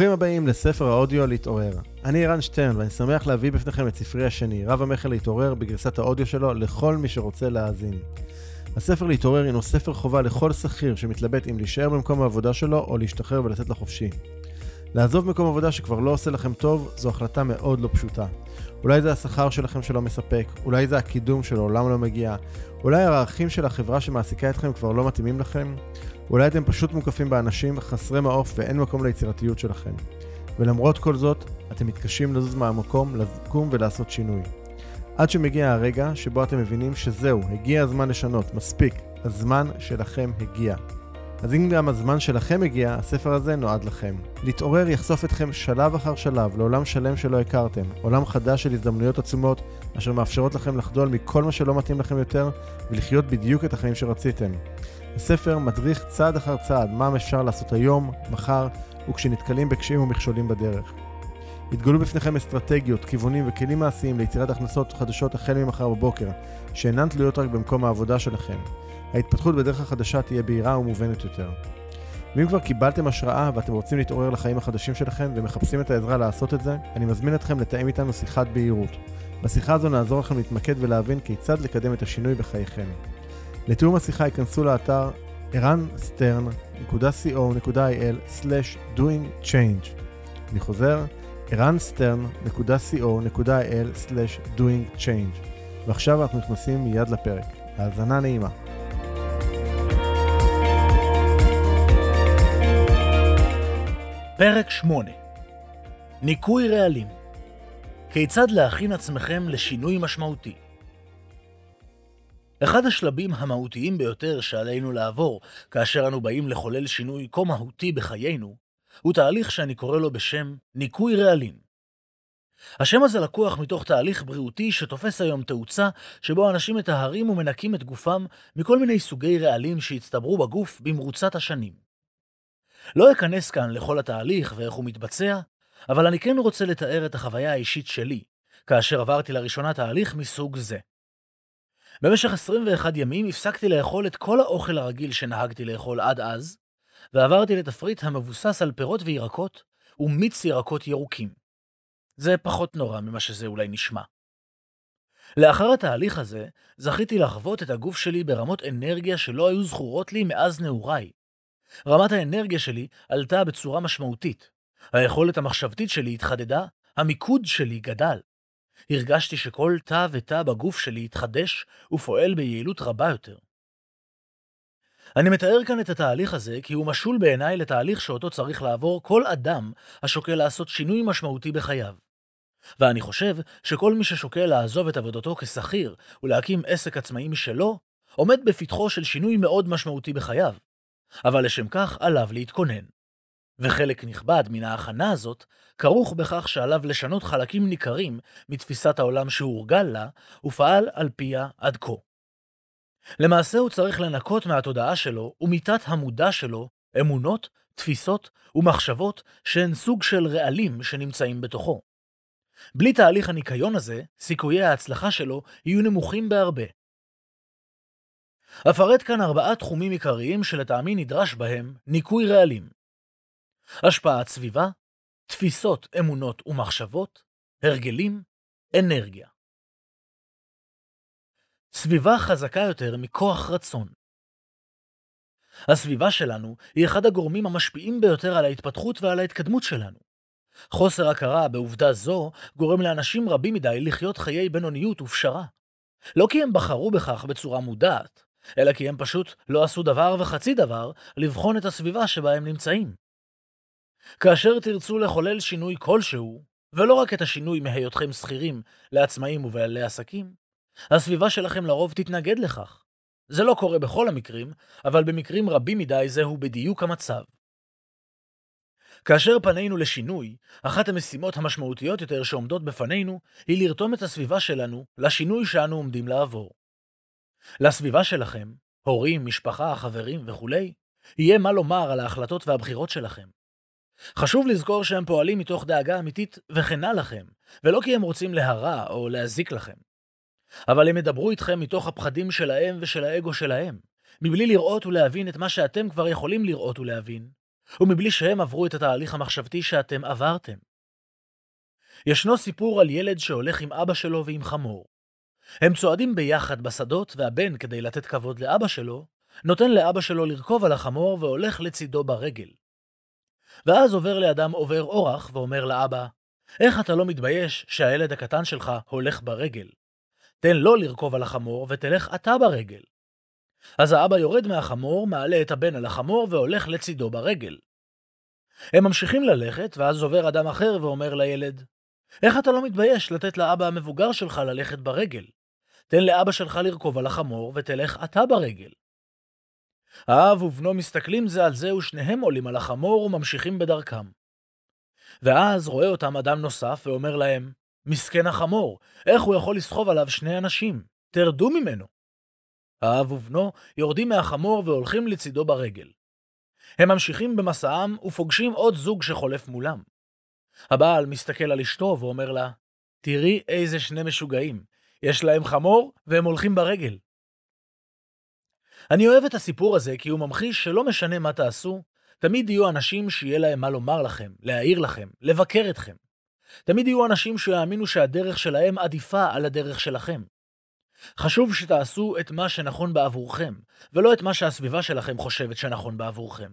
ברוכים הבאים לספר האודיו להתעורר. אני ערן שטרן ואני שמח להביא בפניכם את ספרי השני, רב המכר להתעורר, בגרסת האודיו שלו לכל מי שרוצה להאזין. הספר להתעורר הינו ספר חובה לכל שכיר שמתלבט אם להישאר במקום העבודה שלו או להשתחרר ולצאת לחופשי. לעזוב מקום עבודה שכבר לא עושה לכם טוב, זו החלטה מאוד לא פשוטה. אולי זה השכר שלכם שלא מספק, אולי זה הקידום שלעולם לא מגיע, אולי הערכים של החברה שמעסיקה אתכם כבר לא מתאימים לכם, אולי אתם פשוט מוקפים באנשים חסרי מעוף ואין מקום ליצירתיות שלכם. ולמרות כל זאת, אתם מתקשים לזוז מהמקום, לקום ולעשות שינוי. עד שמגיע הרגע שבו אתם מבינים שזהו, הגיע הזמן לשנות, מספיק, הזמן שלכם הגיע. אז אם גם הזמן שלכם הגיע, הספר הזה נועד לכם. להתעורר יחשוף אתכם שלב אחר שלב לעולם שלם שלא הכרתם, עולם חדש של הזדמנויות עצומות, אשר מאפשרות לכם לחדול מכל מה שלא מתאים לכם יותר, ולחיות בדיוק את החיים שרציתם. הספר מדריך צעד אחר צעד מה אפשר לעשות היום, מחר, וכשנתקלים בקשיים ומכשולים בדרך. יתגלו בפניכם אסטרטגיות, כיוונים וכלים מעשיים ליצירת הכנסות חדשות החל ממחר בבוקר, שאינן תלויות רק במקום העבודה שלכם. ההתפתחות בדרך החדשה תהיה בהירה ומובנת יותר. ואם כבר קיבלתם השראה ואתם רוצים להתעורר לחיים החדשים שלכם ומחפשים את העזרה לעשות את זה, אני מזמין אתכם לתאם איתנו שיחת בהירות. בשיחה הזו נעזור לכם להתמקד ולהבין כיצד לקדם את השינוי בחייכם. לתיאום השיחה ייכנסו לאתר ערנסטרן.co.il/doingchange אני חוזר, ערנסטרן.co.il/doingchange ועכשיו אנחנו נכנסים מיד לפרק. האזנה נעימה. פרק 8 ניקוי רעלים. כיצד להכין עצמכם לשינוי משמעותי אחד השלבים המהותיים ביותר שעלינו לעבור כאשר אנו באים לחולל שינוי כה מהותי בחיינו, הוא תהליך שאני קורא לו בשם ניקוי רעלים. השם הזה לקוח מתוך תהליך בריאותי שתופס היום תאוצה, שבו אנשים מטהרים ומנקים את גופם מכל מיני סוגי רעלים שהצטברו בגוף במרוצת השנים. לא אכנס כאן לכל התהליך ואיך הוא מתבצע, אבל אני כן רוצה לתאר את החוויה האישית שלי, כאשר עברתי לראשונה תהליך מסוג זה. במשך 21 ימים הפסקתי לאכול את כל האוכל הרגיל שנהגתי לאכול עד אז, ועברתי לתפריט המבוסס על פירות וירקות ומיץ ירקות ירוקים. זה פחות נורא ממה שזה אולי נשמע. לאחר התהליך הזה, זכיתי לחוות את הגוף שלי ברמות אנרגיה שלא היו זכורות לי מאז נעוריי. רמת האנרגיה שלי עלתה בצורה משמעותית. היכולת המחשבתית שלי התחדדה, המיקוד שלי גדל. הרגשתי שכל תא ותא בגוף שלי התחדש ופועל ביעילות רבה יותר. אני מתאר כאן את התהליך הזה כי הוא משול בעיניי לתהליך שאותו צריך לעבור כל אדם השוקל לעשות שינוי משמעותי בחייו. ואני חושב שכל מי ששוקל לעזוב את עבודתו כשכיר ולהקים עסק עצמאי משלו, עומד בפתחו של שינוי מאוד משמעותי בחייו. אבל לשם כך עליו להתכונן. וחלק נכבד מן ההכנה הזאת כרוך בכך שעליו לשנות חלקים ניכרים מתפיסת העולם שהורגל לה ופעל על פיה עד כה. למעשה הוא צריך לנקות מהתודעה שלו ומתת המודע שלו אמונות, תפיסות ומחשבות שהן סוג של רעלים שנמצאים בתוכו. בלי תהליך הניקיון הזה, סיכויי ההצלחה שלו יהיו נמוכים בהרבה. אפרט כאן ארבעה תחומים עיקריים שלטעמי נדרש בהם ניקוי רעלים. השפעת סביבה, תפיסות, אמונות ומחשבות, הרגלים, אנרגיה. סביבה חזקה יותר מכוח רצון. הסביבה שלנו היא אחד הגורמים המשפיעים ביותר על ההתפתחות ועל ההתקדמות שלנו. חוסר הכרה בעובדה זו גורם לאנשים רבים מדי לחיות חיי בינוניות ופשרה. לא כי הם בחרו בכך בצורה מודעת, אלא כי הם פשוט לא עשו דבר וחצי דבר לבחון את הסביבה שבה הם נמצאים. כאשר תרצו לחולל שינוי כלשהו, ולא רק את השינוי מהיותכם שכירים לעצמאים ובעלי עסקים, הסביבה שלכם לרוב תתנגד לכך. זה לא קורה בכל המקרים, אבל במקרים רבים מדי זהו בדיוק המצב. כאשר פנינו לשינוי, אחת המשימות המשמעותיות יותר שעומדות בפנינו היא לרתום את הסביבה שלנו לשינוי שאנו עומדים לעבור. לסביבה שלכם, הורים, משפחה, חברים וכולי, יהיה מה לומר על ההחלטות והבחירות שלכם. חשוב לזכור שהם פועלים מתוך דאגה אמיתית וכנה לכם, ולא כי הם רוצים להרע או להזיק לכם. אבל הם ידברו איתכם מתוך הפחדים שלהם ושל האגו שלהם, מבלי לראות ולהבין את מה שאתם כבר יכולים לראות ולהבין, ומבלי שהם עברו את התהליך המחשבתי שאתם עברתם. ישנו סיפור על ילד שהולך עם אבא שלו ועם חמור. הם צועדים ביחד בשדות, והבן, כדי לתת כבוד לאבא שלו, נותן לאבא שלו לרכוב על החמור והולך לצידו ברגל. ואז עובר לאדם עובר אורח ואומר לאבא, איך אתה לא מתבייש שהילד הקטן שלך הולך ברגל? תן לו לרכוב על החמור ותלך אתה ברגל. אז האבא יורד מהחמור, מעלה את הבן על החמור והולך לצידו ברגל. הם ממשיכים ללכת, ואז עובר אדם אחר ואומר לילד, איך אתה לא מתבייש לתת לאבא המבוגר שלך ללכת ברגל? תן לאבא שלך לרכוב על החמור ותלך אתה ברגל. האב ובנו מסתכלים זה על זה ושניהם עולים על החמור וממשיכים בדרכם. ואז רואה אותם אדם נוסף ואומר להם, מסכן החמור, איך הוא יכול לסחוב עליו שני אנשים? תרדו ממנו. האב ובנו יורדים מהחמור והולכים לצידו ברגל. הם ממשיכים במסעם ופוגשים עוד זוג שחולף מולם. הבעל מסתכל על אשתו ואומר לה, תראי איזה שני משוגעים, יש להם חמור והם הולכים ברגל. אני אוהב את הסיפור הזה כי הוא ממחיש שלא משנה מה תעשו, תמיד יהיו אנשים שיהיה להם מה לומר לכם, להעיר לכם, לבקר אתכם. תמיד יהיו אנשים שיאמינו שהדרך שלהם עדיפה על הדרך שלכם. חשוב שתעשו את מה שנכון בעבורכם, ולא את מה שהסביבה שלכם חושבת שנכון בעבורכם.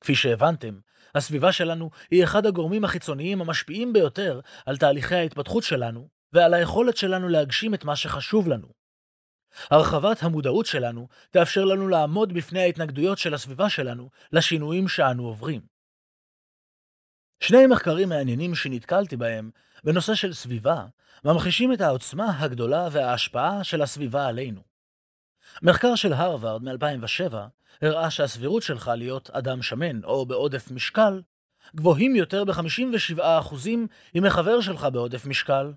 כפי שהבנתם, הסביבה שלנו היא אחד הגורמים החיצוניים המשפיעים ביותר על תהליכי ההתפתחות שלנו, ועל היכולת שלנו להגשים את מה שחשוב לנו. הרחבת המודעות שלנו תאפשר לנו לעמוד בפני ההתנגדויות של הסביבה שלנו לשינויים שאנו עוברים. שני מחקרים מעניינים שנתקלתי בהם בנושא של סביבה ממחישים את העוצמה הגדולה וההשפעה של הסביבה עלינו. מחקר של הרווארד מ-2007 הראה שהסבירות שלך להיות אדם שמן או בעודף משקל גבוהים יותר ב-57% אם מחבר שלך בעודף משקל,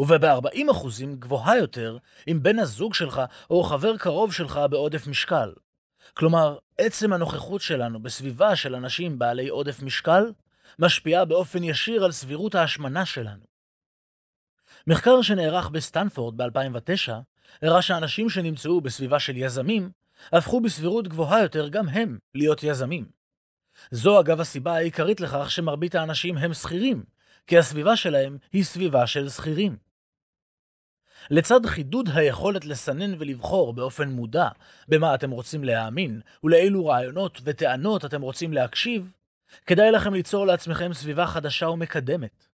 וב-40% גבוהה יותר אם בן הזוג שלך או חבר קרוב שלך בעודף משקל. כלומר, עצם הנוכחות שלנו בסביבה של אנשים בעלי עודף משקל משפיעה באופן ישיר על סבירות ההשמנה שלנו. מחקר שנערך בסטנפורד ב-2009 הראה שאנשים שנמצאו בסביבה של יזמים הפכו בסבירות גבוהה יותר גם הם להיות יזמים. זו אגב הסיבה העיקרית לכך שמרבית האנשים הם שכירים, כי הסביבה שלהם היא סביבה של שכירים. לצד חידוד היכולת לסנן ולבחור באופן מודע במה אתם רוצים להאמין ולאילו רעיונות וטענות אתם רוצים להקשיב, כדאי לכם ליצור לעצמכם סביבה חדשה ומקדמת.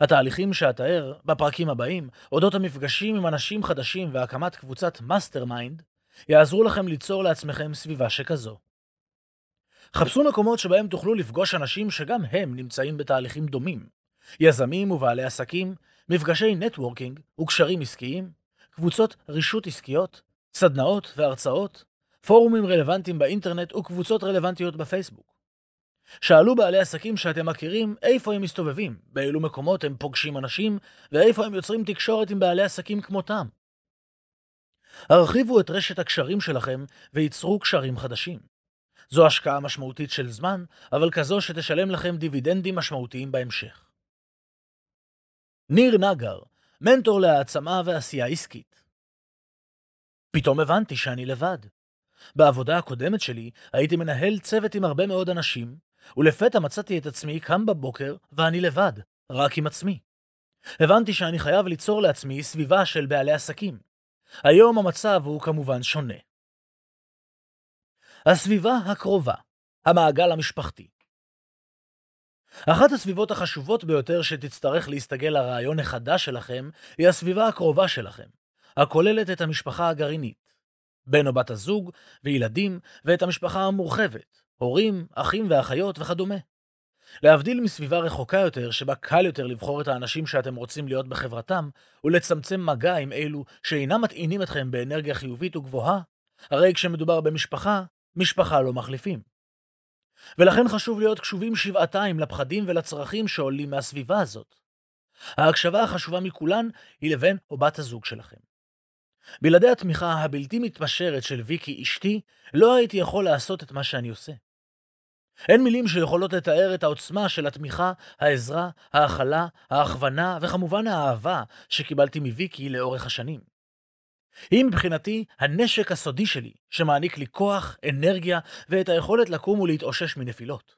התהליכים שאתאר בפרקים הבאים, אודות המפגשים עם אנשים חדשים והקמת קבוצת mastermind, יעזרו לכם ליצור לעצמכם סביבה שכזו. חפשו מקומות שבהם תוכלו לפגוש אנשים שגם הם נמצאים בתהליכים דומים, יזמים ובעלי עסקים, מפגשי networking וקשרים עסקיים, קבוצות רישות עסקיות, סדנאות והרצאות, פורומים רלוונטיים באינטרנט וקבוצות רלוונטיות בפייסבוק. שאלו בעלי עסקים שאתם מכירים איפה הם מסתובבים, באילו מקומות הם פוגשים אנשים, ואיפה הם יוצרים תקשורת עם בעלי עסקים כמותם. הרחיבו את רשת הקשרים שלכם וייצרו קשרים חדשים. זו השקעה משמעותית של זמן, אבל כזו שתשלם לכם דיבידנדים משמעותיים בהמשך. ניר נגר, מנטור להעצמה ועשייה עסקית. פתאום הבנתי שאני לבד. בעבודה הקודמת שלי הייתי מנהל צוות עם הרבה מאוד אנשים, ולפתע מצאתי את עצמי קם בבוקר ואני לבד, רק עם עצמי. הבנתי שאני חייב ליצור לעצמי סביבה של בעלי עסקים. היום המצב הוא כמובן שונה. הסביבה הקרובה, המעגל המשפחתי. אחת הסביבות החשובות ביותר שתצטרך להסתגל לרעיון החדש שלכם, היא הסביבה הקרובה שלכם, הכוללת את המשפחה הגרעינית, בן או בת הזוג וילדים, ואת המשפחה המורחבת, הורים, אחים ואחיות וכדומה. להבדיל מסביבה רחוקה יותר, שבה קל יותר לבחור את האנשים שאתם רוצים להיות בחברתם, ולצמצם מגע עם אלו שאינם מטעינים אתכם באנרגיה חיובית וגבוהה, הרי כשמדובר במשפחה, משפחה לא מחליפים. ולכן חשוב להיות קשובים שבעתיים לפחדים ולצרכים שעולים מהסביבה הזאת. ההקשבה החשובה מכולן היא לבן או בת הזוג שלכם. בלעדי התמיכה הבלתי מתפשרת של ויקי אשתי, לא הייתי יכול לעשות את מה שאני עושה. אין מילים שיכולות לתאר את העוצמה של התמיכה, העזרה, ההכלה, ההכוונה וכמובן האהבה שקיבלתי מוויקי לאורך השנים. היא מבחינתי הנשק הסודי שלי, שמעניק לי כוח, אנרגיה ואת היכולת לקום ולהתאושש מנפילות.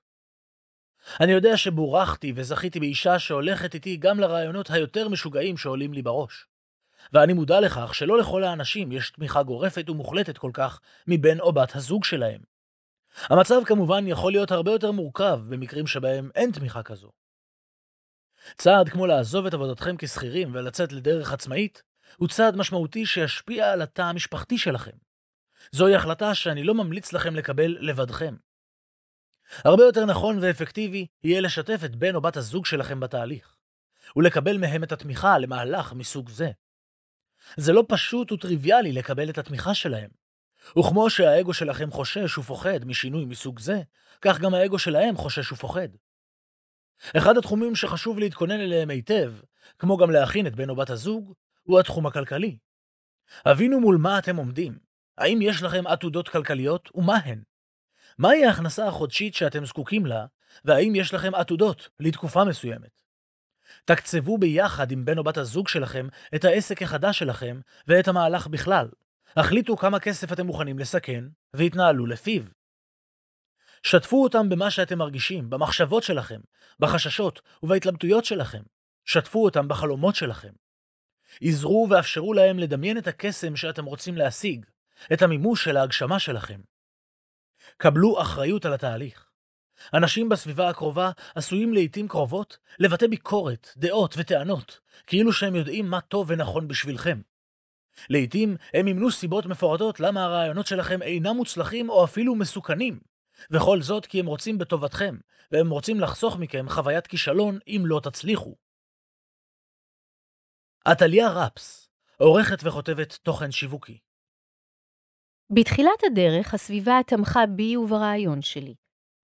אני יודע שבורכתי וזכיתי באישה שהולכת איתי גם לרעיונות היותר משוגעים שעולים לי בראש. ואני מודע לכך שלא לכל האנשים יש תמיכה גורפת ומוחלטת כל כך מבן או בת הזוג שלהם. המצב כמובן יכול להיות הרבה יותר מורכב במקרים שבהם אין תמיכה כזו. צעד כמו לעזוב את עבודתכם כשכירים ולצאת לדרך עצמאית, הוא צעד משמעותי שישפיע על התא המשפחתי שלכם. זוהי החלטה שאני לא ממליץ לכם לקבל לבדכם. הרבה יותר נכון ואפקטיבי יהיה לשתף את בן או בת הזוג שלכם בתהליך, ולקבל מהם את התמיכה למהלך מסוג זה. זה לא פשוט וטריוויאלי לקבל את התמיכה שלהם. וכמו שהאגו שלכם חושש ופוחד משינוי מסוג זה, כך גם האגו שלהם חושש ופוחד. אחד התחומים שחשוב להתכונן אליהם היטב, כמו גם להכין את בן או בת הזוג, הוא התחום הכלכלי. הבינו מול מה אתם עומדים. האם יש לכם עתודות כלכליות, ומה הן? מהי ההכנסה החודשית שאתם זקוקים לה, והאם יש לכם עתודות לתקופה מסוימת? תקצבו ביחד עם בן או בת הזוג שלכם את העסק החדש שלכם ואת המהלך בכלל. החליטו כמה כסף אתם מוכנים לסכן, והתנהלו לפיו. שתפו אותם במה שאתם מרגישים, במחשבות שלכם, בחששות ובהתלבטויות שלכם. שתפו אותם בחלומות שלכם. עזרו ואפשרו להם לדמיין את הקסם שאתם רוצים להשיג, את המימוש של ההגשמה שלכם. קבלו אחריות על התהליך. אנשים בסביבה הקרובה עשויים לעיתים קרובות לבטא ביקורת, דעות וטענות, כאילו שהם יודעים מה טוב ונכון בשבילכם. לעיתים הם ימנו סיבות מפורטות למה הרעיונות שלכם אינם מוצלחים או אפילו מסוכנים, וכל זאת כי הם רוצים בטובתכם, והם רוצים לחסוך מכם חוויית כישלון אם לא תצליחו. עתליה רפס, עורכת וכותבת תוכן שיווקי. בתחילת הדרך הסביבה תמכה בי וברעיון שלי,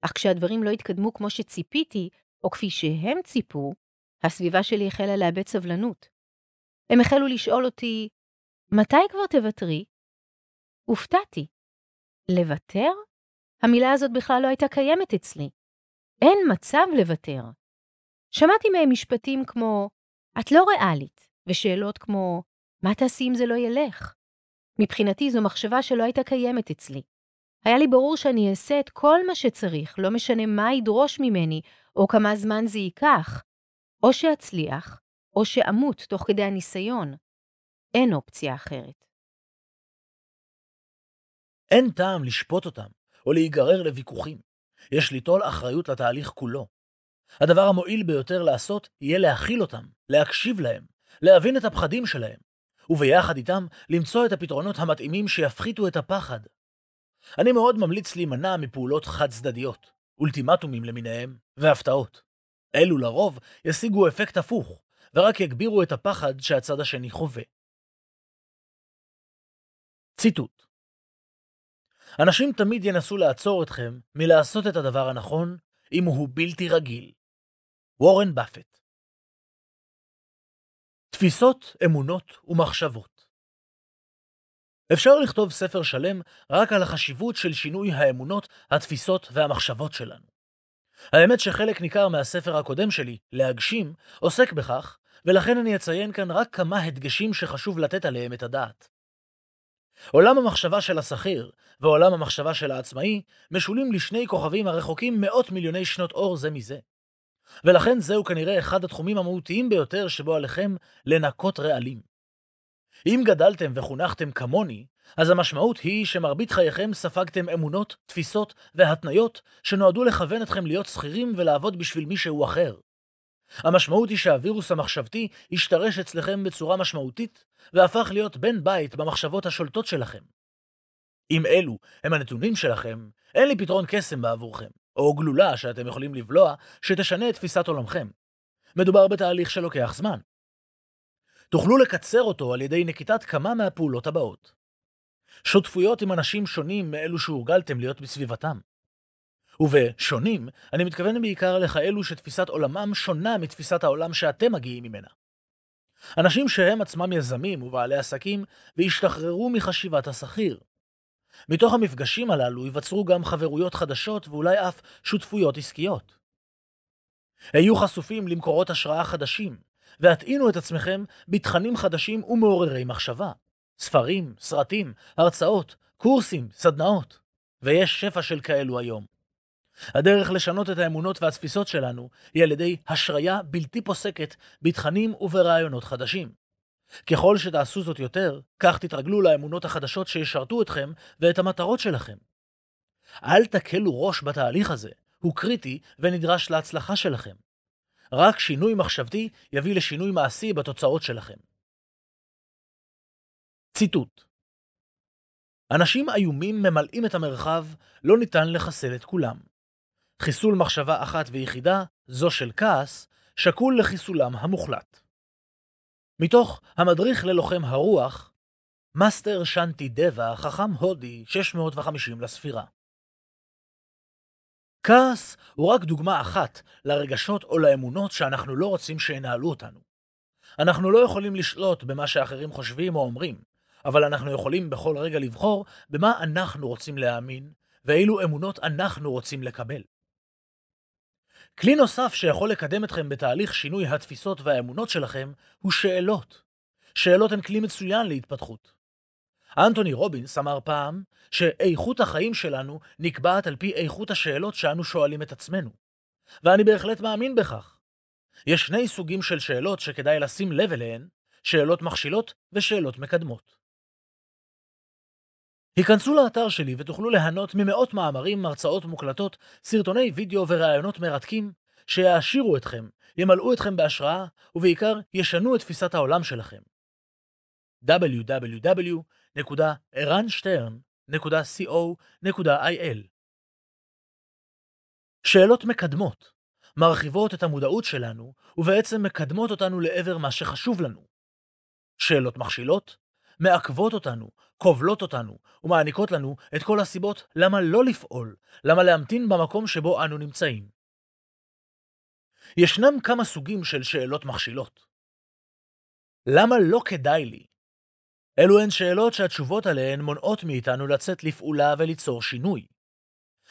אך כשהדברים לא התקדמו כמו שציפיתי, או כפי שהם ציפו, הסביבה שלי החלה לאבד סבלנות. הם החלו לשאול אותי, מתי כבר תוותרי? הופתעתי. לוותר? המילה הזאת בכלל לא הייתה קיימת אצלי. אין מצב לוותר. שמעתי מהם משפטים כמו, את לא ריאלית, ושאלות כמו, מה תעשי אם זה לא ילך? מבחינתי זו מחשבה שלא הייתה קיימת אצלי. היה לי ברור שאני אעשה את כל מה שצריך, לא משנה מה ידרוש ממני, או כמה זמן זה ייקח. או שאצליח, או שאמות תוך כדי הניסיון. אין אופציה אחרת. אין טעם לשפוט אותם, או להיגרר לוויכוחים. יש ליטול אחריות לתהליך כולו. הדבר המועיל ביותר לעשות יהיה להכיל אותם, להקשיב להם, להבין את הפחדים שלהם, וביחד איתם למצוא את הפתרונות המתאימים שיפחיתו את הפחד. אני מאוד ממליץ להימנע מפעולות חד-צדדיות, אולטימטומים למיניהם, והפתעות. אלו לרוב ישיגו אפקט הפוך, ורק יגבירו את הפחד שהצד השני חווה. ציטוט אנשים תמיד ינסו לעצור אתכם מלעשות את הדבר הנכון אם הוא בלתי רגיל. וורן באפט תפיסות, אמונות ומחשבות אפשר לכתוב ספר שלם רק על החשיבות של שינוי האמונות, התפיסות והמחשבות שלנו. האמת שחלק ניכר מהספר הקודם שלי, להגשים, עוסק בכך, ולכן אני אציין כאן רק כמה הדגשים שחשוב לתת עליהם את הדעת. עולם המחשבה של השכיר ועולם המחשבה של העצמאי משולים לשני כוכבים הרחוקים מאות מיליוני שנות אור זה מזה. ולכן זהו כנראה אחד התחומים המהותיים ביותר שבו עליכם לנקות רעלים. אם גדלתם וחונכתם כמוני, אז המשמעות היא שמרבית חייכם ספגתם אמונות, תפיסות והתניות שנועדו לכוון אתכם להיות שכירים ולעבוד בשביל מישהו אחר. המשמעות היא שהווירוס המחשבתי השתרש אצלכם בצורה משמעותית, והפך להיות בן בית במחשבות השולטות שלכם. אם אלו הם הנתונים שלכם, אין לי פתרון קסם בעבורכם, או גלולה שאתם יכולים לבלוע, שתשנה את תפיסת עולמכם. מדובר בתהליך שלוקח זמן. תוכלו לקצר אותו על ידי נקיטת כמה מהפעולות הבאות. שותפויות עם אנשים שונים מאלו שהורגלתם להיות בסביבתם. ובשונים, אני מתכוון בעיקר לכאלו שתפיסת עולמם שונה מתפיסת העולם שאתם מגיעים ממנה. אנשים שהם עצמם יזמים ובעלי עסקים והשתחררו מחשיבת השכיר. מתוך המפגשים הללו ייווצרו גם חברויות חדשות ואולי אף שותפויות עסקיות. היו חשופים למקורות השראה חדשים, והטעינו את עצמכם בתכנים חדשים ומעוררי מחשבה. ספרים, סרטים, הרצאות, קורסים, סדנאות, ויש שפע של כאלו היום. הדרך לשנות את האמונות והתפיסות שלנו היא על ידי השריה בלתי פוסקת בתכנים וברעיונות חדשים. ככל שתעשו זאת יותר, כך תתרגלו לאמונות החדשות שישרתו אתכם ואת המטרות שלכם. אל תקלו ראש בתהליך הזה, הוא קריטי ונדרש להצלחה שלכם. רק שינוי מחשבתי יביא לשינוי מעשי בתוצאות שלכם. ציטוט אנשים איומים ממלאים את המרחב, לא ניתן לחסל את כולם. חיסול מחשבה אחת ויחידה, זו של כעס, שקול לחיסולם המוחלט. מתוך המדריך ללוחם הרוח, מאסטר שנטי דבה, חכם הודי, 650 לספירה. כעס הוא רק דוגמה אחת לרגשות או לאמונות שאנחנו לא רוצים שינהלו אותנו. אנחנו לא יכולים לשלוט במה שאחרים חושבים או אומרים, אבל אנחנו יכולים בכל רגע לבחור במה אנחנו רוצים להאמין, ואילו אמונות אנחנו רוצים לקבל. כלי נוסף שיכול לקדם אתכם בתהליך שינוי התפיסות והאמונות שלכם הוא שאלות. שאלות הן כלי מצוין להתפתחות. אנטוני רובינס אמר פעם שאיכות החיים שלנו נקבעת על פי איכות השאלות שאנו שואלים את עצמנו. ואני בהחלט מאמין בכך. יש שני סוגים של שאלות שכדאי לשים לב אליהן, שאלות מכשילות ושאלות מקדמות. היכנסו לאתר שלי ותוכלו ליהנות ממאות מאמרים, הרצאות מוקלטות, סרטוני וידאו וראיונות מרתקים שיעשירו אתכם, ימלאו אתכם בהשראה, ובעיקר ישנו את תפיסת העולם שלכם. www.ערנשטרן.co.il שאלות מקדמות מרחיבות את המודעות שלנו ובעצם מקדמות אותנו לעבר מה שחשוב לנו. שאלות מכשילות מעכבות אותנו, כובלות אותנו, ומעניקות לנו את כל הסיבות למה לא לפעול, למה להמתין במקום שבו אנו נמצאים. ישנם כמה סוגים של שאלות מכשילות. למה לא כדאי לי? אלו הן שאלות שהתשובות עליהן מונעות מאיתנו לצאת לפעולה וליצור שינוי.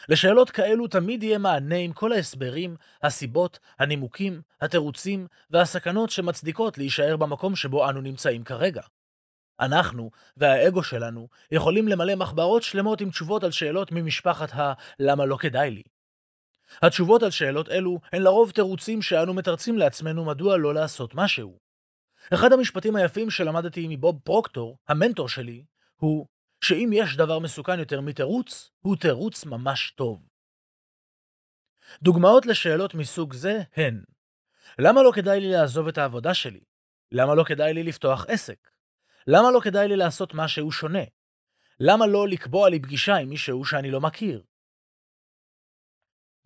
לשאלות כאלו תמיד יהיה מענה עם כל ההסברים, הסיבות, הנימוקים, התירוצים והסכנות שמצדיקות להישאר במקום שבו אנו נמצאים כרגע. אנחנו והאגו שלנו יכולים למלא מחברות שלמות עם תשובות על שאלות ממשפחת ה-למה לא כדאי לי. התשובות על שאלות אלו הן לרוב תירוצים שאנו מתרצים לעצמנו מדוע לא לעשות משהו. אחד המשפטים היפים שלמדתי מבוב פרוקטור, המנטור שלי, הוא שאם יש דבר מסוכן יותר מתירוץ, הוא תירוץ ממש טוב. דוגמאות לשאלות מסוג זה הן למה לא כדאי לי לעזוב את העבודה שלי? למה לא כדאי לי לפתוח עסק? למה לא כדאי לי לעשות משהו שונה? למה לא לקבוע לי פגישה עם מישהו שאני לא מכיר?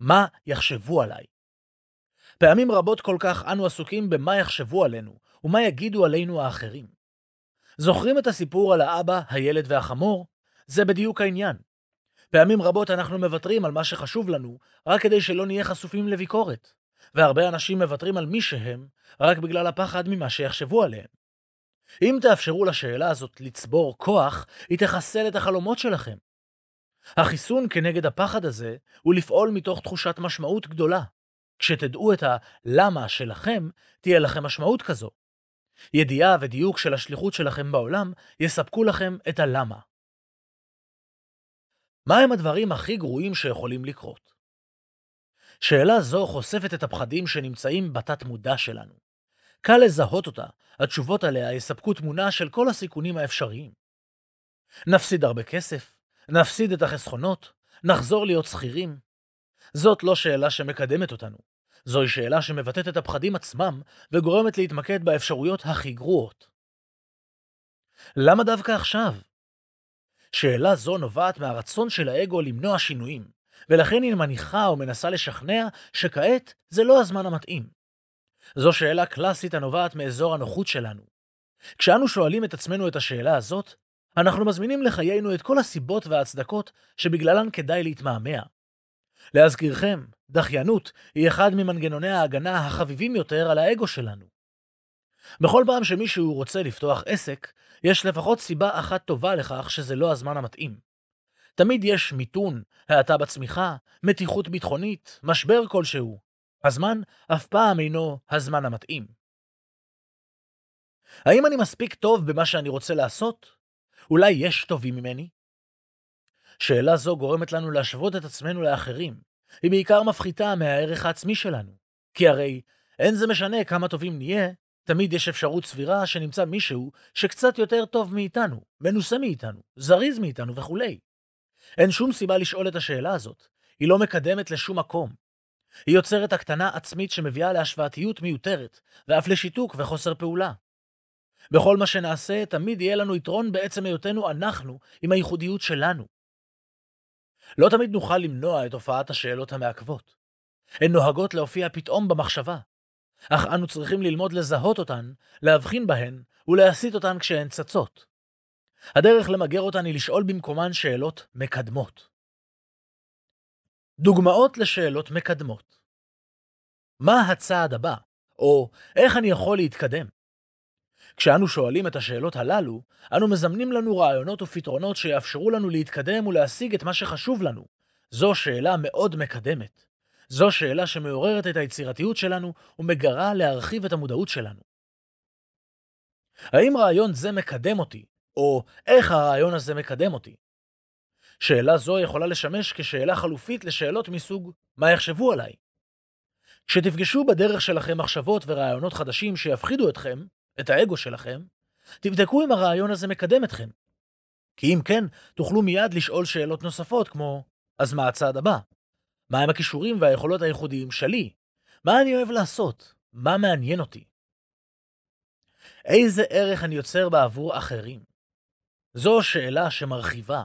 מה יחשבו עליי? פעמים רבות כל כך אנו עסוקים במה יחשבו עלינו, ומה יגידו עלינו האחרים. זוכרים את הסיפור על האבא, הילד והחמור? זה בדיוק העניין. פעמים רבות אנחנו מוותרים על מה שחשוב לנו, רק כדי שלא נהיה חשופים לביקורת. והרבה אנשים מוותרים על מי שהם, רק בגלל הפחד ממה שיחשבו עליהם. אם תאפשרו לשאלה הזאת לצבור כוח, היא תחסל את החלומות שלכם. החיסון כנגד הפחד הזה הוא לפעול מתוך תחושת משמעות גדולה. כשתדעו את הלמה שלכם, תהיה לכם משמעות כזו. ידיעה ודיוק של השליחות שלכם בעולם יספקו לכם את הלמה. מהם הדברים הכי גרועים שיכולים לקרות? שאלה זו חושפת את הפחדים שנמצאים בתת מודע שלנו. קל לזהות אותה, התשובות עליה יספקו תמונה של כל הסיכונים האפשריים. נפסיד הרבה כסף, נפסיד את החסכונות, נחזור להיות שכירים. זאת לא שאלה שמקדמת אותנו, זוהי שאלה שמבטאת את הפחדים עצמם וגורמת להתמקד באפשרויות הכי גרועות. למה דווקא עכשיו? שאלה זו נובעת מהרצון של האגו למנוע שינויים, ולכן היא מניחה ומנסה לשכנע שכעת זה לא הזמן המתאים. זו שאלה קלאסית הנובעת מאזור הנוחות שלנו. כשאנו שואלים את עצמנו את השאלה הזאת, אנחנו מזמינים לחיינו את כל הסיבות וההצדקות שבגללן כדאי להתמהמה. להזכירכם, דחיינות היא אחד ממנגנוני ההגנה החביבים יותר על האגו שלנו. בכל פעם שמישהו רוצה לפתוח עסק, יש לפחות סיבה אחת טובה לכך שזה לא הזמן המתאים. תמיד יש מיתון, האטה בצמיחה, מתיחות ביטחונית, משבר כלשהו, הזמן אף פעם אינו הזמן המתאים. האם אני מספיק טוב במה שאני רוצה לעשות? אולי יש טובים ממני? שאלה זו גורמת לנו להשוות את עצמנו לאחרים. היא בעיקר מפחיתה מהערך העצמי שלנו. כי הרי אין זה משנה כמה טובים נהיה, תמיד יש אפשרות סבירה שנמצא מישהו שקצת יותר טוב מאיתנו, מנוסה מאיתנו, זריז מאיתנו וכולי. אין שום סיבה לשאול את השאלה הזאת. היא לא מקדמת לשום מקום. היא יוצרת הקטנה עצמית שמביאה להשוואתיות מיותרת, ואף לשיתוק וחוסר פעולה. בכל מה שנעשה, תמיד יהיה לנו יתרון בעצם היותנו אנחנו עם הייחודיות שלנו. לא תמיד נוכל למנוע את הופעת השאלות המעכבות. הן נוהגות להופיע פתאום במחשבה, אך אנו צריכים ללמוד לזהות אותן, להבחין בהן ולהסיט אותן כשהן צצות. הדרך למגר אותן היא לשאול במקומן שאלות מקדמות. דוגמאות לשאלות מקדמות מה הצעד הבא, או איך אני יכול להתקדם? כשאנו שואלים את השאלות הללו, אנו מזמנים לנו רעיונות ופתרונות שיאפשרו לנו להתקדם ולהשיג את מה שחשוב לנו. זו שאלה מאוד מקדמת. זו שאלה שמעוררת את היצירתיות שלנו ומגרה להרחיב את המודעות שלנו. האם רעיון זה מקדם אותי, או איך הרעיון הזה מקדם אותי? שאלה זו יכולה לשמש כשאלה חלופית לשאלות מסוג מה יחשבו עליי? כשתפגשו בדרך שלכם מחשבות ורעיונות חדשים שיפחידו אתכם, את האגו שלכם, תבדקו אם הרעיון הזה מקדם אתכם. כי אם כן, תוכלו מיד לשאול שאלות נוספות כמו, אז מה הצעד הבא? מהם הכישורים והיכולות הייחודיים שלי? מה אני אוהב לעשות? מה מעניין אותי? איזה ערך אני יוצר בעבור אחרים? זו שאלה שמרחיבה.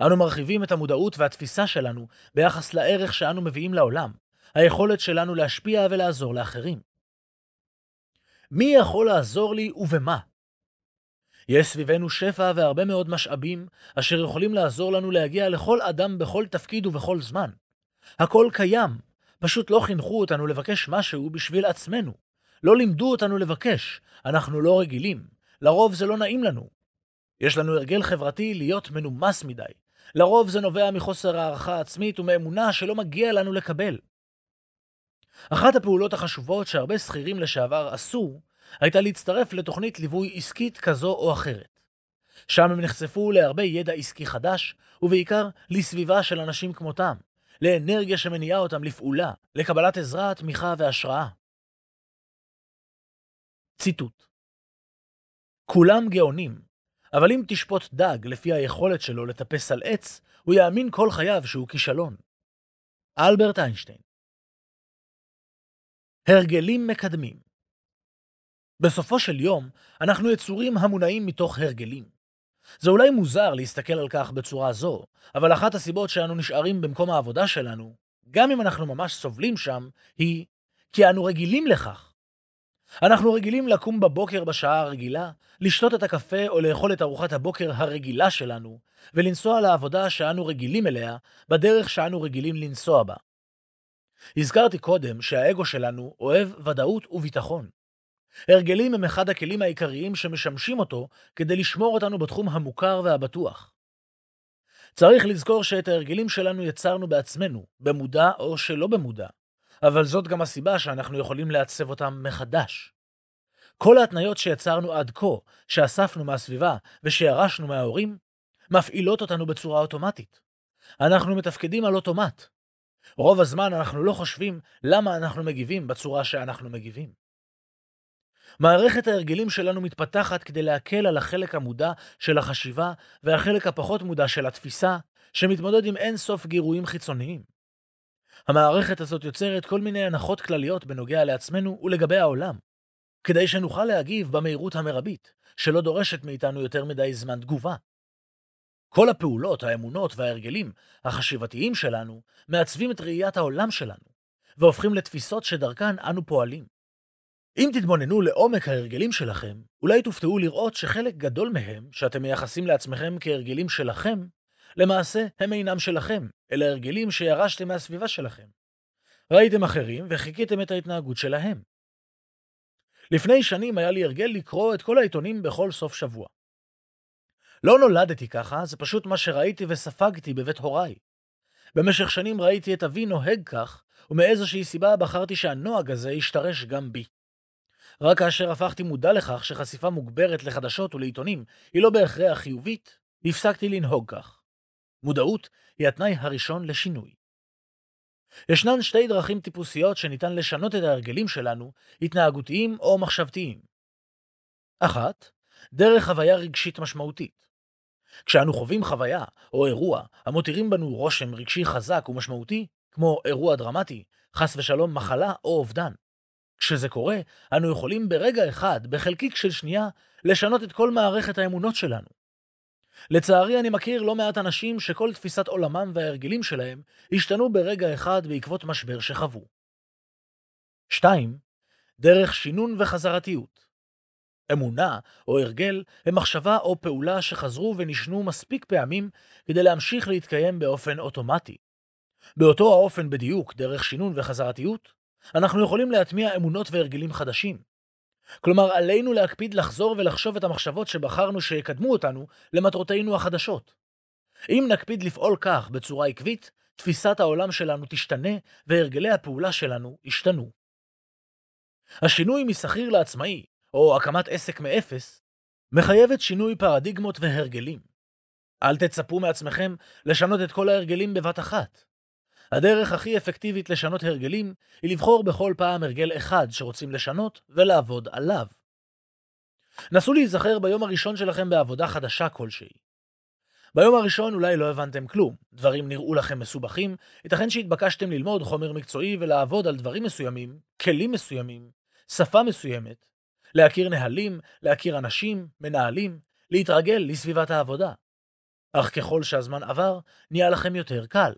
אנו מרחיבים את המודעות והתפיסה שלנו ביחס לערך שאנו מביאים לעולם, היכולת שלנו להשפיע ולעזור לאחרים. מי יכול לעזור לי ובמה? יש סביבנו שפע והרבה מאוד משאבים אשר יכולים לעזור לנו להגיע לכל אדם בכל תפקיד ובכל זמן. הכל קיים, פשוט לא חינכו אותנו לבקש משהו בשביל עצמנו. לא לימדו אותנו לבקש, אנחנו לא רגילים, לרוב זה לא נעים לנו. יש לנו הרגל חברתי להיות מנומס מדי. לרוב זה נובע מחוסר הערכה עצמית ומאמונה שלא מגיע לנו לקבל. אחת הפעולות החשובות שהרבה שכירים לשעבר עשו, הייתה להצטרף לתוכנית ליווי עסקית כזו או אחרת. שם הם נחשפו להרבה ידע עסקי חדש, ובעיקר לסביבה של אנשים כמותם, לאנרגיה שמניעה אותם לפעולה, לקבלת עזרה, תמיכה והשראה. ציטוט כולם גאונים, אבל אם תשפוט דג לפי היכולת שלו לטפס על עץ, הוא יאמין כל חייו שהוא כישלון. אלברט איינשטיין הרגלים מקדמים בסופו של יום, אנחנו יצורים המונעים מתוך הרגלים. זה אולי מוזר להסתכל על כך בצורה זו, אבל אחת הסיבות שאנו נשארים במקום העבודה שלנו, גם אם אנחנו ממש סובלים שם, היא כי אנו רגילים לכך. אנחנו רגילים לקום בבוקר בשעה הרגילה, לשתות את הקפה או לאכול את ארוחת הבוקר הרגילה שלנו, ולנסוע לעבודה שאנו רגילים אליה, בדרך שאנו רגילים לנסוע בה. הזכרתי קודם שהאגו שלנו אוהב ודאות וביטחון. הרגלים הם אחד הכלים העיקריים שמשמשים אותו כדי לשמור אותנו בתחום המוכר והבטוח. צריך לזכור שאת ההרגלים שלנו יצרנו בעצמנו, במודע או שלא במודע, אבל זאת גם הסיבה שאנחנו יכולים לעצב אותם מחדש. כל ההתניות שיצרנו עד כה, שאספנו מהסביבה ושירשנו מההורים, מפעילות אותנו בצורה אוטומטית. אנחנו מתפקדים על אוטומט. רוב הזמן אנחנו לא חושבים למה אנחנו מגיבים בצורה שאנחנו מגיבים. מערכת ההרגלים שלנו מתפתחת כדי להקל על החלק המודע של החשיבה והחלק הפחות מודע של התפיסה, שמתמודד עם אין סוף גירויים חיצוניים. המערכת הזאת יוצרת כל מיני הנחות כלליות בנוגע לעצמנו ולגבי העולם, כדי שנוכל להגיב במהירות המרבית, שלא דורשת מאיתנו יותר מדי זמן תגובה. כל הפעולות, האמונות וההרגלים החשיבתיים שלנו מעצבים את ראיית העולם שלנו, והופכים לתפיסות שדרכן אנו פועלים. אם תתבוננו לעומק ההרגלים שלכם, אולי תופתעו לראות שחלק גדול מהם, שאתם מייחסים לעצמכם כהרגלים שלכם, למעשה הם אינם שלכם, אלא הרגלים שירשתם מהסביבה שלכם. ראיתם אחרים וחיכיתם את ההתנהגות שלהם. לפני שנים היה לי הרגל לקרוא את כל העיתונים בכל סוף שבוע. לא נולדתי ככה, זה פשוט מה שראיתי וספגתי בבית הוריי. במשך שנים ראיתי את אבי נוהג כך, ומאיזושהי סיבה בחרתי שהנוהג הזה ישתרש גם בי. רק כאשר הפכתי מודע לכך שחשיפה מוגברת לחדשות ולעיתונים היא לא בהכרח חיובית, הפסקתי לנהוג כך. מודעות היא התנאי הראשון לשינוי. ישנן שתי דרכים טיפוסיות שניתן לשנות את ההרגלים שלנו, התנהגותיים או מחשבתיים. אחת, דרך חוויה רגשית משמעותית. כשאנו חווים חוויה או אירוע המותירים בנו רושם רגשי חזק ומשמעותי, כמו אירוע דרמטי, חס ושלום מחלה או אובדן. כשזה קורה, אנו יכולים ברגע אחד, בחלקיק של שנייה, לשנות את כל מערכת האמונות שלנו. לצערי אני מכיר לא מעט אנשים שכל תפיסת עולמם וההרגלים שלהם השתנו ברגע אחד בעקבות משבר שחוו. 2. דרך שינון וחזרתיות. אמונה או הרגל הם מחשבה או פעולה שחזרו ונשנו מספיק פעמים כדי להמשיך להתקיים באופן אוטומטי. באותו האופן בדיוק, דרך שינון וחזרתיות, אנחנו יכולים להטמיע אמונות והרגלים חדשים. כלומר, עלינו להקפיד לחזור ולחשוב את המחשבות שבחרנו שיקדמו אותנו למטרותינו החדשות. אם נקפיד לפעול כך בצורה עקבית, תפיסת העולם שלנו תשתנה והרגלי הפעולה שלנו ישתנו. השינוי משכיר לעצמאי, או הקמת עסק מאפס, מחייבת שינוי פרדיגמות והרגלים. אל תצפו מעצמכם לשנות את כל ההרגלים בבת אחת. הדרך הכי אפקטיבית לשנות הרגלים היא לבחור בכל פעם הרגל אחד שרוצים לשנות ולעבוד עליו. נסו להיזכר ביום הראשון שלכם בעבודה חדשה כלשהי. ביום הראשון אולי לא הבנתם כלום, דברים נראו לכם מסובכים, ייתכן שהתבקשתם ללמוד חומר מקצועי ולעבוד על דברים מסוימים, כלים מסוימים, שפה מסוימת, להכיר נהלים, להכיר אנשים, מנהלים, להתרגל לסביבת העבודה. אך ככל שהזמן עבר, נהיה לכם יותר קל.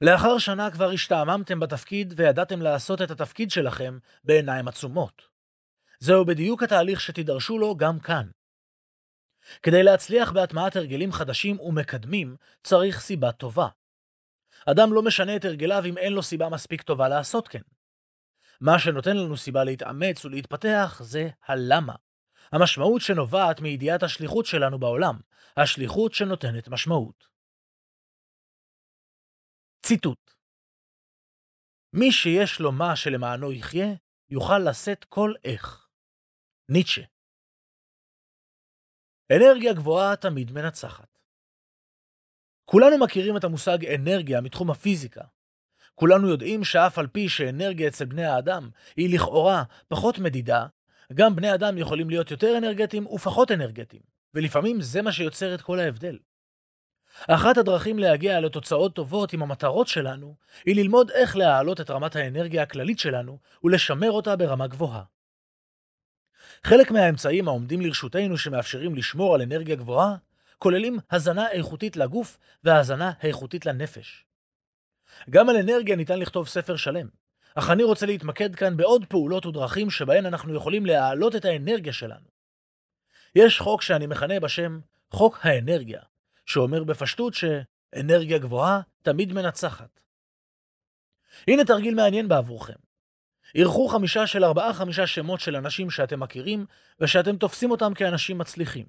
לאחר שנה כבר השתעממתם בתפקיד וידעתם לעשות את התפקיד שלכם בעיניים עצומות. זהו בדיוק התהליך שתידרשו לו גם כאן. כדי להצליח בהטמעת הרגלים חדשים ומקדמים, צריך סיבה טובה. אדם לא משנה את הרגליו אם אין לו סיבה מספיק טובה לעשות כן. מה שנותן לנו סיבה להתאמץ ולהתפתח זה הלמה. המשמעות שנובעת מידיעת השליחות שלנו בעולם, השליחות שנותנת משמעות. ציטוט מי שיש לו מה שלמענו יחיה, יוכל לשאת כל איך. ניטשה אנרגיה גבוהה תמיד מנצחת. כולנו מכירים את המושג אנרגיה מתחום הפיזיקה. כולנו יודעים שאף על פי שאנרגיה אצל בני האדם היא לכאורה פחות מדידה, גם בני אדם יכולים להיות יותר אנרגטיים ופחות אנרגטיים, ולפעמים זה מה שיוצר את כל ההבדל. אחת הדרכים להגיע לתוצאות טובות עם המטרות שלנו, היא ללמוד איך להעלות את רמת האנרגיה הכללית שלנו ולשמר אותה ברמה גבוהה. חלק מהאמצעים העומדים לרשותנו שמאפשרים לשמור על אנרגיה גבוהה, כוללים הזנה איכותית לגוף והזנה איכותית לנפש. גם על אנרגיה ניתן לכתוב ספר שלם, אך אני רוצה להתמקד כאן בעוד פעולות ודרכים שבהן אנחנו יכולים להעלות את האנרגיה שלנו. יש חוק שאני מכנה בשם חוק האנרגיה, שאומר בפשטות שאנרגיה גבוהה תמיד מנצחת. הנה תרגיל מעניין בעבורכם. אירחו חמישה של ארבעה חמישה שמות של אנשים שאתם מכירים ושאתם תופסים אותם כאנשים מצליחים.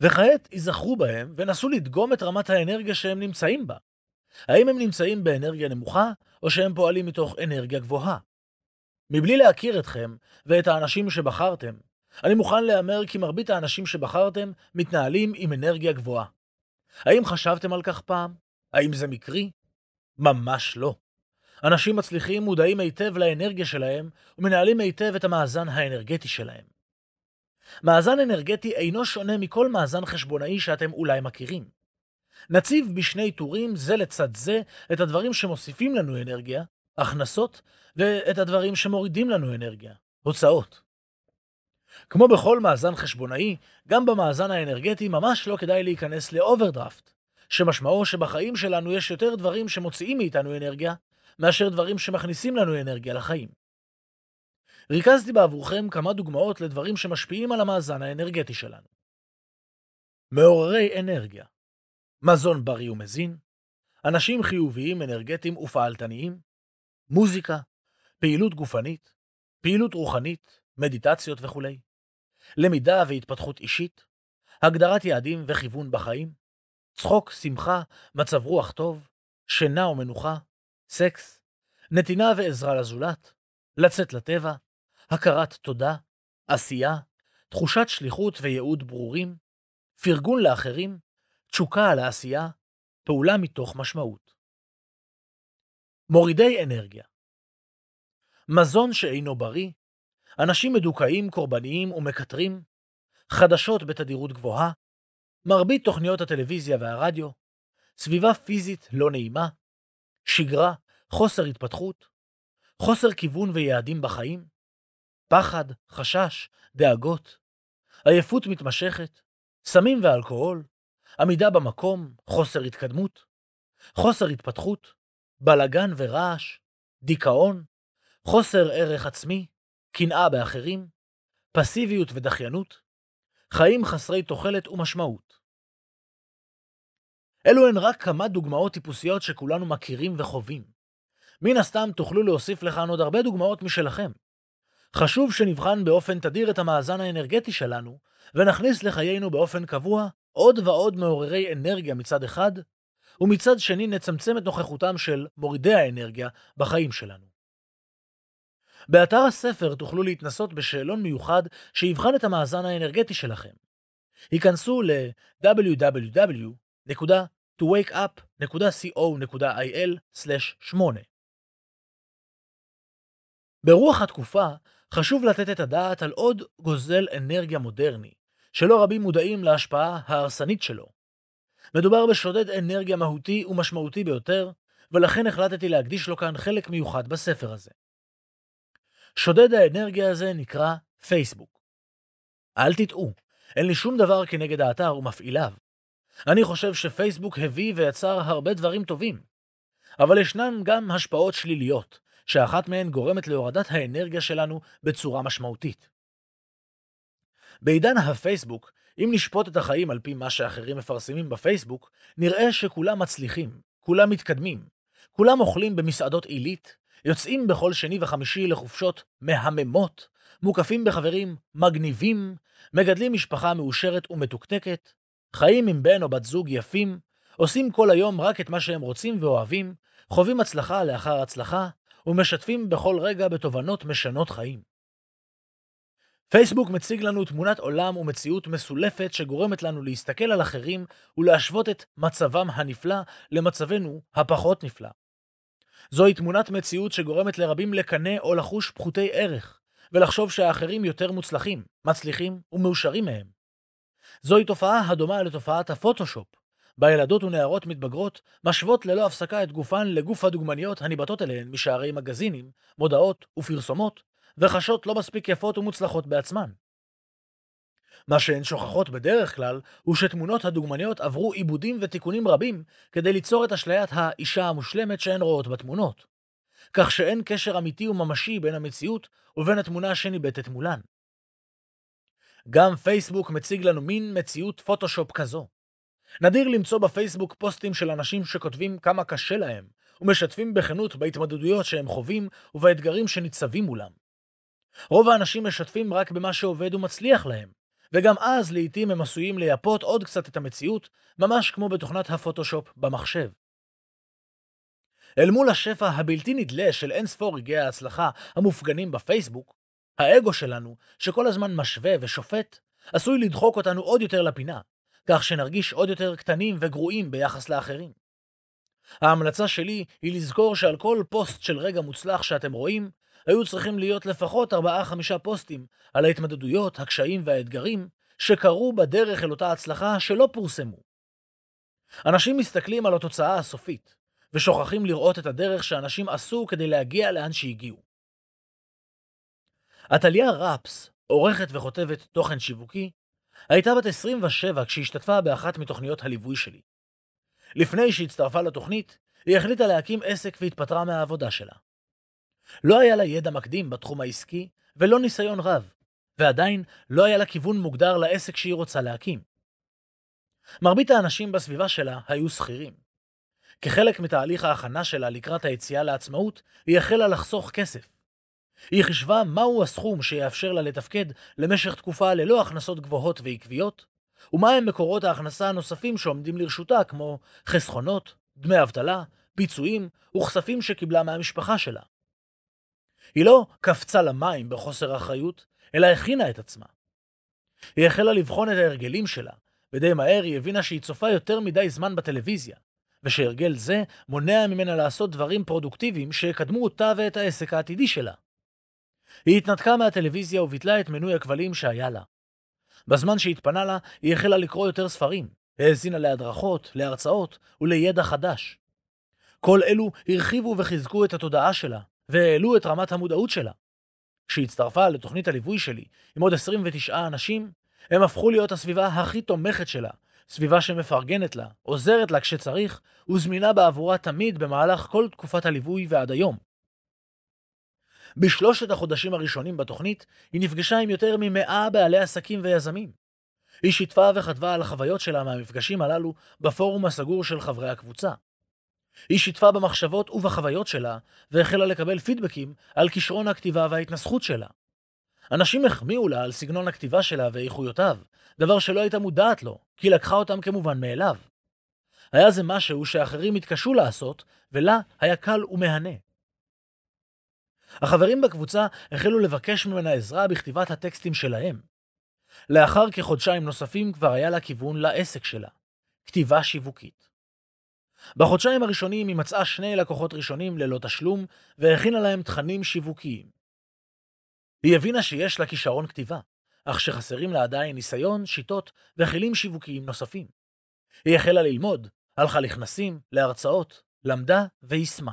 וכעת ייזכרו בהם ונסו לדגום את רמת האנרגיה שהם נמצאים בה. האם הם נמצאים באנרגיה נמוכה או שהם פועלים מתוך אנרגיה גבוהה? מבלי להכיר אתכם ואת האנשים שבחרתם, אני מוכן להמר כי מרבית האנשים שבחרתם מתנהלים עם אנרגיה גבוהה. האם חשבתם על כך פעם? האם זה מקרי? ממש לא. אנשים מצליחים מודעים היטב לאנרגיה שלהם ומנהלים היטב את המאזן האנרגטי שלהם. מאזן אנרגטי אינו שונה מכל מאזן חשבונאי שאתם אולי מכירים. נציב בשני טורים זה לצד זה את הדברים שמוסיפים לנו אנרגיה, הכנסות, ואת הדברים שמורידים לנו אנרגיה, הוצאות. כמו בכל מאזן חשבונאי, גם במאזן האנרגטי ממש לא כדאי להיכנס לאוברדרפט, שמשמעו שבחיים שלנו יש יותר דברים שמוציאים מאיתנו אנרגיה, מאשר דברים שמכניסים לנו אנרגיה לחיים. ריכזתי בעבורכם כמה דוגמאות לדברים שמשפיעים על המאזן האנרגטי שלנו. מעוררי אנרגיה. מזון בריא ומזין, אנשים חיוביים, אנרגטיים ופעלתניים, מוזיקה, פעילות גופנית, פעילות רוחנית, מדיטציות וכו', למידה והתפתחות אישית, הגדרת יעדים וכיוון בחיים, צחוק, שמחה, מצב רוח טוב, שינה ומנוחה, סקס, נתינה ועזרה לזולת, לצאת לטבע, הכרת תודה, עשייה, תחושת שליחות וייעוד ברורים, פרגון לאחרים, תשוקה על העשייה, פעולה מתוך משמעות. מורידי אנרגיה מזון שאינו בריא, אנשים מדוכאים, קורבניים ומקטרים, חדשות בתדירות גבוהה, מרבית תוכניות הטלוויזיה והרדיו, סביבה פיזית לא נעימה, שגרה, חוסר התפתחות, חוסר כיוון ויעדים בחיים, פחד, חשש, דאגות, עייפות מתמשכת, סמים ואלכוהול, עמידה במקום, חוסר התקדמות, חוסר התפתחות, בלגן ורעש, דיכאון, חוסר ערך עצמי, קנאה באחרים, פסיביות ודחיינות, חיים חסרי תוחלת ומשמעות. אלו הן רק כמה דוגמאות טיפוסיות שכולנו מכירים וחווים. מן הסתם תוכלו להוסיף לכאן עוד הרבה דוגמאות משלכם. חשוב שנבחן באופן תדיר את המאזן האנרגטי שלנו, ונכניס לחיינו באופן קבוע עוד ועוד מעוררי אנרגיה מצד אחד, ומצד שני נצמצם את נוכחותם של מורידי האנרגיה בחיים שלנו. באתר הספר תוכלו להתנסות בשאלון מיוחד שיבחן את המאזן האנרגטי שלכם. היכנסו ל-www.towakeup.co.il/8. ברוח התקופה, חשוב לתת את הדעת על עוד גוזל אנרגיה מודרני, שלא רבים מודעים להשפעה ההרסנית שלו. מדובר בשודד אנרגיה מהותי ומשמעותי ביותר, ולכן החלטתי להקדיש לו כאן חלק מיוחד בספר הזה. שודד האנרגיה הזה נקרא פייסבוק. אל תטעו, אין לי שום דבר כנגד האתר ומפעיליו. אני חושב שפייסבוק הביא ויצר הרבה דברים טובים. אבל ישנן גם השפעות שליליות, שאחת מהן גורמת להורדת האנרגיה שלנו בצורה משמעותית. בעידן הפייסבוק, אם נשפוט את החיים על פי מה שאחרים מפרסמים בפייסבוק, נראה שכולם מצליחים, כולם מתקדמים, כולם אוכלים במסעדות עילית, יוצאים בכל שני וחמישי לחופשות מהממות, מוקפים בחברים מגניבים, מגדלים משפחה מאושרת ומתוקתקת, חיים עם בן או בת זוג יפים, עושים כל היום רק את מה שהם רוצים ואוהבים, חווים הצלחה לאחר הצלחה, ומשתפים בכל רגע בתובנות משנות חיים. פייסבוק מציג לנו תמונת עולם ומציאות מסולפת שגורמת לנו להסתכל על אחרים ולהשוות את מצבם הנפלא למצבנו הפחות נפלא. זוהי תמונת מציאות שגורמת לרבים לקנא או לחוש פחותי ערך, ולחשוב שהאחרים יותר מוצלחים, מצליחים ומאושרים מהם. זוהי תופעה הדומה לתופעת הפוטושופ, בה ילדות ונערות מתבגרות משוות ללא הפסקה את גופן לגוף הדוגמניות הניבטות אליהן משערי מגזינים, מודעות ופרסומות, וחשות לא מספיק יפות ומוצלחות בעצמן. מה שהן שוכחות בדרך כלל, הוא שתמונות הדוגמניות עברו עיבודים ותיקונים רבים כדי ליצור את אשליית האישה המושלמת שהן רואות בתמונות. כך שאין קשר אמיתי וממשי בין המציאות ובין התמונה שניבטת מולן. גם פייסבוק מציג לנו מין מציאות פוטושופ כזו. נדיר למצוא בפייסבוק פוסטים של אנשים שכותבים כמה קשה להם, ומשתפים בכנות בהתמודדויות שהם חווים ובאתגרים שניצבים מולם. רוב האנשים משתפים רק במה שעובד ומצליח להם, וגם אז לעיתים הם עשויים לייפות עוד קצת את המציאות, ממש כמו בתוכנת הפוטושופ במחשב. אל מול השפע הבלתי נדלה של אין ספור רגעי ההצלחה המופגנים בפייסבוק, האגו שלנו, שכל הזמן משווה ושופט, עשוי לדחוק אותנו עוד יותר לפינה, כך שנרגיש עוד יותר קטנים וגרועים ביחס לאחרים. ההמלצה שלי היא לזכור שעל כל פוסט של רגע מוצלח שאתם רואים, היו צריכים להיות לפחות 4-5 פוסטים על ההתמודדויות, הקשיים והאתגרים שקרו בדרך אל אותה הצלחה שלא פורסמו. אנשים מסתכלים על התוצאה הסופית, ושוכחים לראות את הדרך שאנשים עשו כדי להגיע לאן שהגיעו. עתליה רפס, עורכת וכותבת תוכן שיווקי, הייתה בת 27 כשהשתתפה באחת מתוכניות הליווי שלי. לפני שהצטרפה לתוכנית, היא החליטה להקים עסק והתפטרה מהעבודה שלה. לא היה לה ידע מקדים בתחום העסקי ולא ניסיון רב, ועדיין לא היה לה כיוון מוגדר לעסק שהיא רוצה להקים. מרבית האנשים בסביבה שלה היו שכירים. כחלק מתהליך ההכנה שלה לקראת היציאה לעצמאות, היא החלה לחסוך כסף. היא חישבה מהו הסכום שיאפשר לה לתפקד למשך תקופה ללא הכנסות גבוהות ועקביות, ומהם מקורות ההכנסה הנוספים שעומדים לרשותה כמו חסכונות, דמי אבטלה, פיצויים וכספים שקיבלה מהמשפחה שלה. היא לא קפצה למים בחוסר אחריות, אלא הכינה את עצמה. היא החלה לבחון את ההרגלים שלה, ודי מהר היא הבינה שהיא צופה יותר מדי זמן בטלוויזיה, ושהרגל זה מונע ממנה לעשות דברים פרודוקטיביים שיקדמו אותה ואת העסק העתידי שלה. היא התנתקה מהטלוויזיה וביטלה את מנוי הכבלים שהיה לה. בזמן שהתפנה לה, היא החלה לקרוא יותר ספרים, האזינה להדרכות, להרצאות ולידע חדש. כל אלו הרחיבו וחיזקו את התודעה שלה, והעלו את רמת המודעות שלה. כשהצטרפה לתוכנית הליווי שלי עם עוד 29 אנשים, הם הפכו להיות הסביבה הכי תומכת שלה, סביבה שמפרגנת לה, עוזרת לה כשצריך, וזמינה בעבורה תמיד במהלך כל תקופת הליווי ועד היום. בשלושת החודשים הראשונים בתוכנית, היא נפגשה עם יותר ממאה בעלי עסקים ויזמים. היא שיתפה וכתבה על החוויות שלה מהמפגשים הללו בפורום הסגור של חברי הקבוצה. היא שיתפה במחשבות ובחוויות שלה, והחלה לקבל פידבקים על כישרון הכתיבה וההתנסחות שלה. אנשים החמיאו לה על סגנון הכתיבה שלה ואיכויותיו, דבר שלא הייתה מודעת לו, כי לקחה אותם כמובן מאליו. היה זה משהו שאחרים התקשו לעשות, ולה היה קל ומהנה. החברים בקבוצה החלו לבקש ממנה עזרה בכתיבת הטקסטים שלהם. לאחר כחודשיים נוספים כבר היה לה כיוון לעסק שלה, כתיבה שיווקית. בחודשיים הראשונים היא מצאה שני לקוחות ראשונים ללא תשלום, והכינה להם תכנים שיווקיים. היא הבינה שיש לה כישרון כתיבה, אך שחסרים לה עדיין ניסיון, שיטות וכלים שיווקיים נוספים. היא החלה ללמוד, הלכה לכנסים, להרצאות, למדה ויישמה.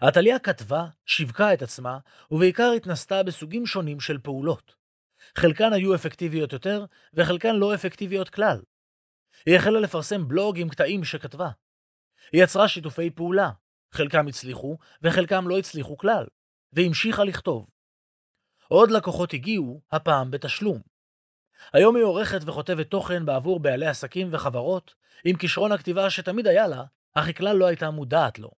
עתליה כתבה, שיווקה את עצמה, ובעיקר התנסתה בסוגים שונים של פעולות. חלקן היו אפקטיביות יותר, וחלקן לא אפקטיביות כלל. היא החלה לפרסם בלוג עם קטעים שכתבה. היא יצרה שיתופי פעולה, חלקם הצליחו, וחלקם לא הצליחו כלל, והמשיכה לכתוב. עוד לקוחות הגיעו, הפעם בתשלום. היום היא עורכת וכותבת תוכן בעבור בעלי עסקים וחברות, עם כישרון הכתיבה שתמיד היה לה, אך היא כלל לא הייתה מודעת לו.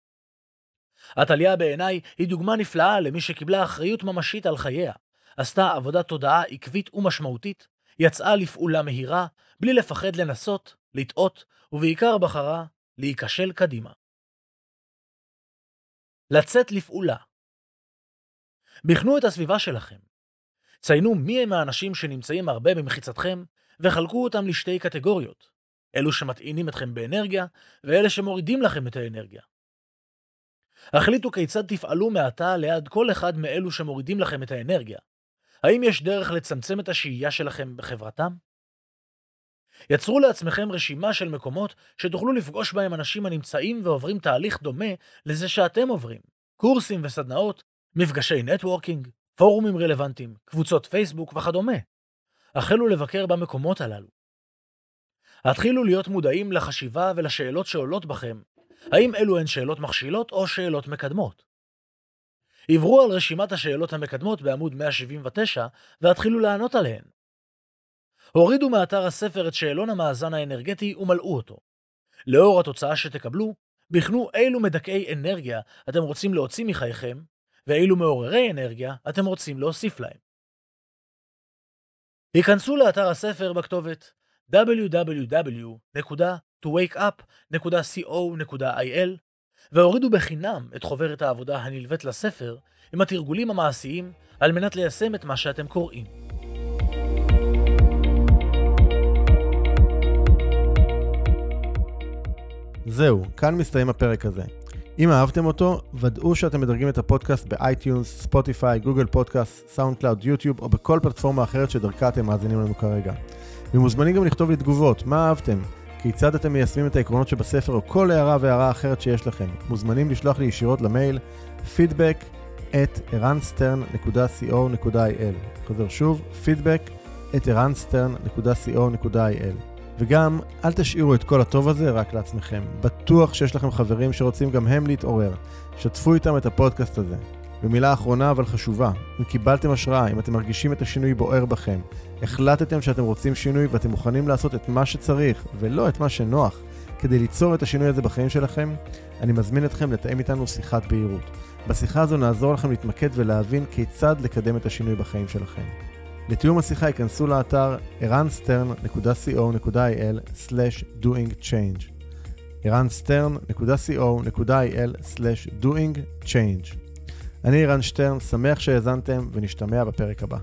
עתליה בעיניי היא דוגמה נפלאה למי שקיבלה אחריות ממשית על חייה, עשתה עבודת תודעה עקבית ומשמעותית, יצאה לפעולה מהירה, בלי לפחד לנסות, לטעות, ובעיקר בחרה להיכשל קדימה. לצאת לפעולה בחנו את הסביבה שלכם. ציינו מי הם האנשים שנמצאים הרבה במחיצתכם, וחלקו אותם לשתי קטגוריות, אלו שמטעינים אתכם באנרגיה, ואלה שמורידים לכם את האנרגיה. החליטו כיצד תפעלו מעתה ליד כל אחד מאלו שמורידים לכם את האנרגיה. האם יש דרך לצמצם את השהייה שלכם בחברתם? יצרו לעצמכם רשימה של מקומות שתוכלו לפגוש בהם אנשים הנמצאים ועוברים תהליך דומה לזה שאתם עוברים. קורסים וסדנאות, מפגשי נטוורקינג, פורומים רלוונטיים, קבוצות פייסבוק וכדומה. החלו לבקר במקומות הללו. התחילו להיות מודעים לחשיבה ולשאלות שעולות בכם, האם אלו הן שאלות מכשילות או שאלות מקדמות. עברו על רשימת השאלות המקדמות בעמוד 179 והתחילו לענות עליהן. הורידו מאתר הספר את שאלון המאזן האנרגטי ומלאו אותו. לאור התוצאה שתקבלו, בחנו אילו מדכאי אנרגיה אתם רוצים להוציא מחייכם ואילו מעוררי אנרגיה אתם רוצים להוסיף להם. היכנסו לאתר הספר בכתובת www.towakeup.co.il והורידו בחינם את חוברת העבודה הנלווית לספר עם התרגולים המעשיים על מנת ליישם את מה שאתם קוראים. זהו, כאן מסתיים הפרק הזה. אם אהבתם אותו, ודאו שאתם מדרגים את הפודקאסט ב iTunes, ספוטיפיי, גוגל פודקאסט, סאונד קלאוד, יוטיוב או בכל פלטפורמה אחרת שדרכה אתם מאזינים לנו כרגע. ומוזמנים גם לכתוב לי תגובות, מה אהבתם? כיצד אתם מיישמים את העקרונות שבספר או כל הערה והערה אחרת שיש לכם. מוזמנים לשלוח לי ישירות למייל feedback את ערנסטרן.co.il חוזר שוב, feedback את ערנסטרן.co.il וגם, אל תשאירו את כל הטוב הזה רק לעצמכם. בטוח שיש לכם חברים שרוצים גם הם להתעורר. שתפו איתם את הפודקאסט הזה. ומילה אחרונה אבל חשובה, אם קיבלתם השראה, אם אתם מרגישים את השינוי בוער בכם, החלטתם שאתם רוצים שינוי ואתם מוכנים לעשות את מה שצריך ולא את מה שנוח כדי ליצור את השינוי הזה בחיים שלכם, אני מזמין אתכם לתאם איתנו שיחת בהירות. בשיחה הזו נעזור לכם להתמקד ולהבין כיצד לקדם את השינוי בחיים שלכם. לתיאום השיחה ייכנסו לאתר ערנסטרן.co.il/doingchange ערנסטרן.co.il/doingchange אני רן שטרן, שמח שהאזנתם ונשתמע בפרק הבא.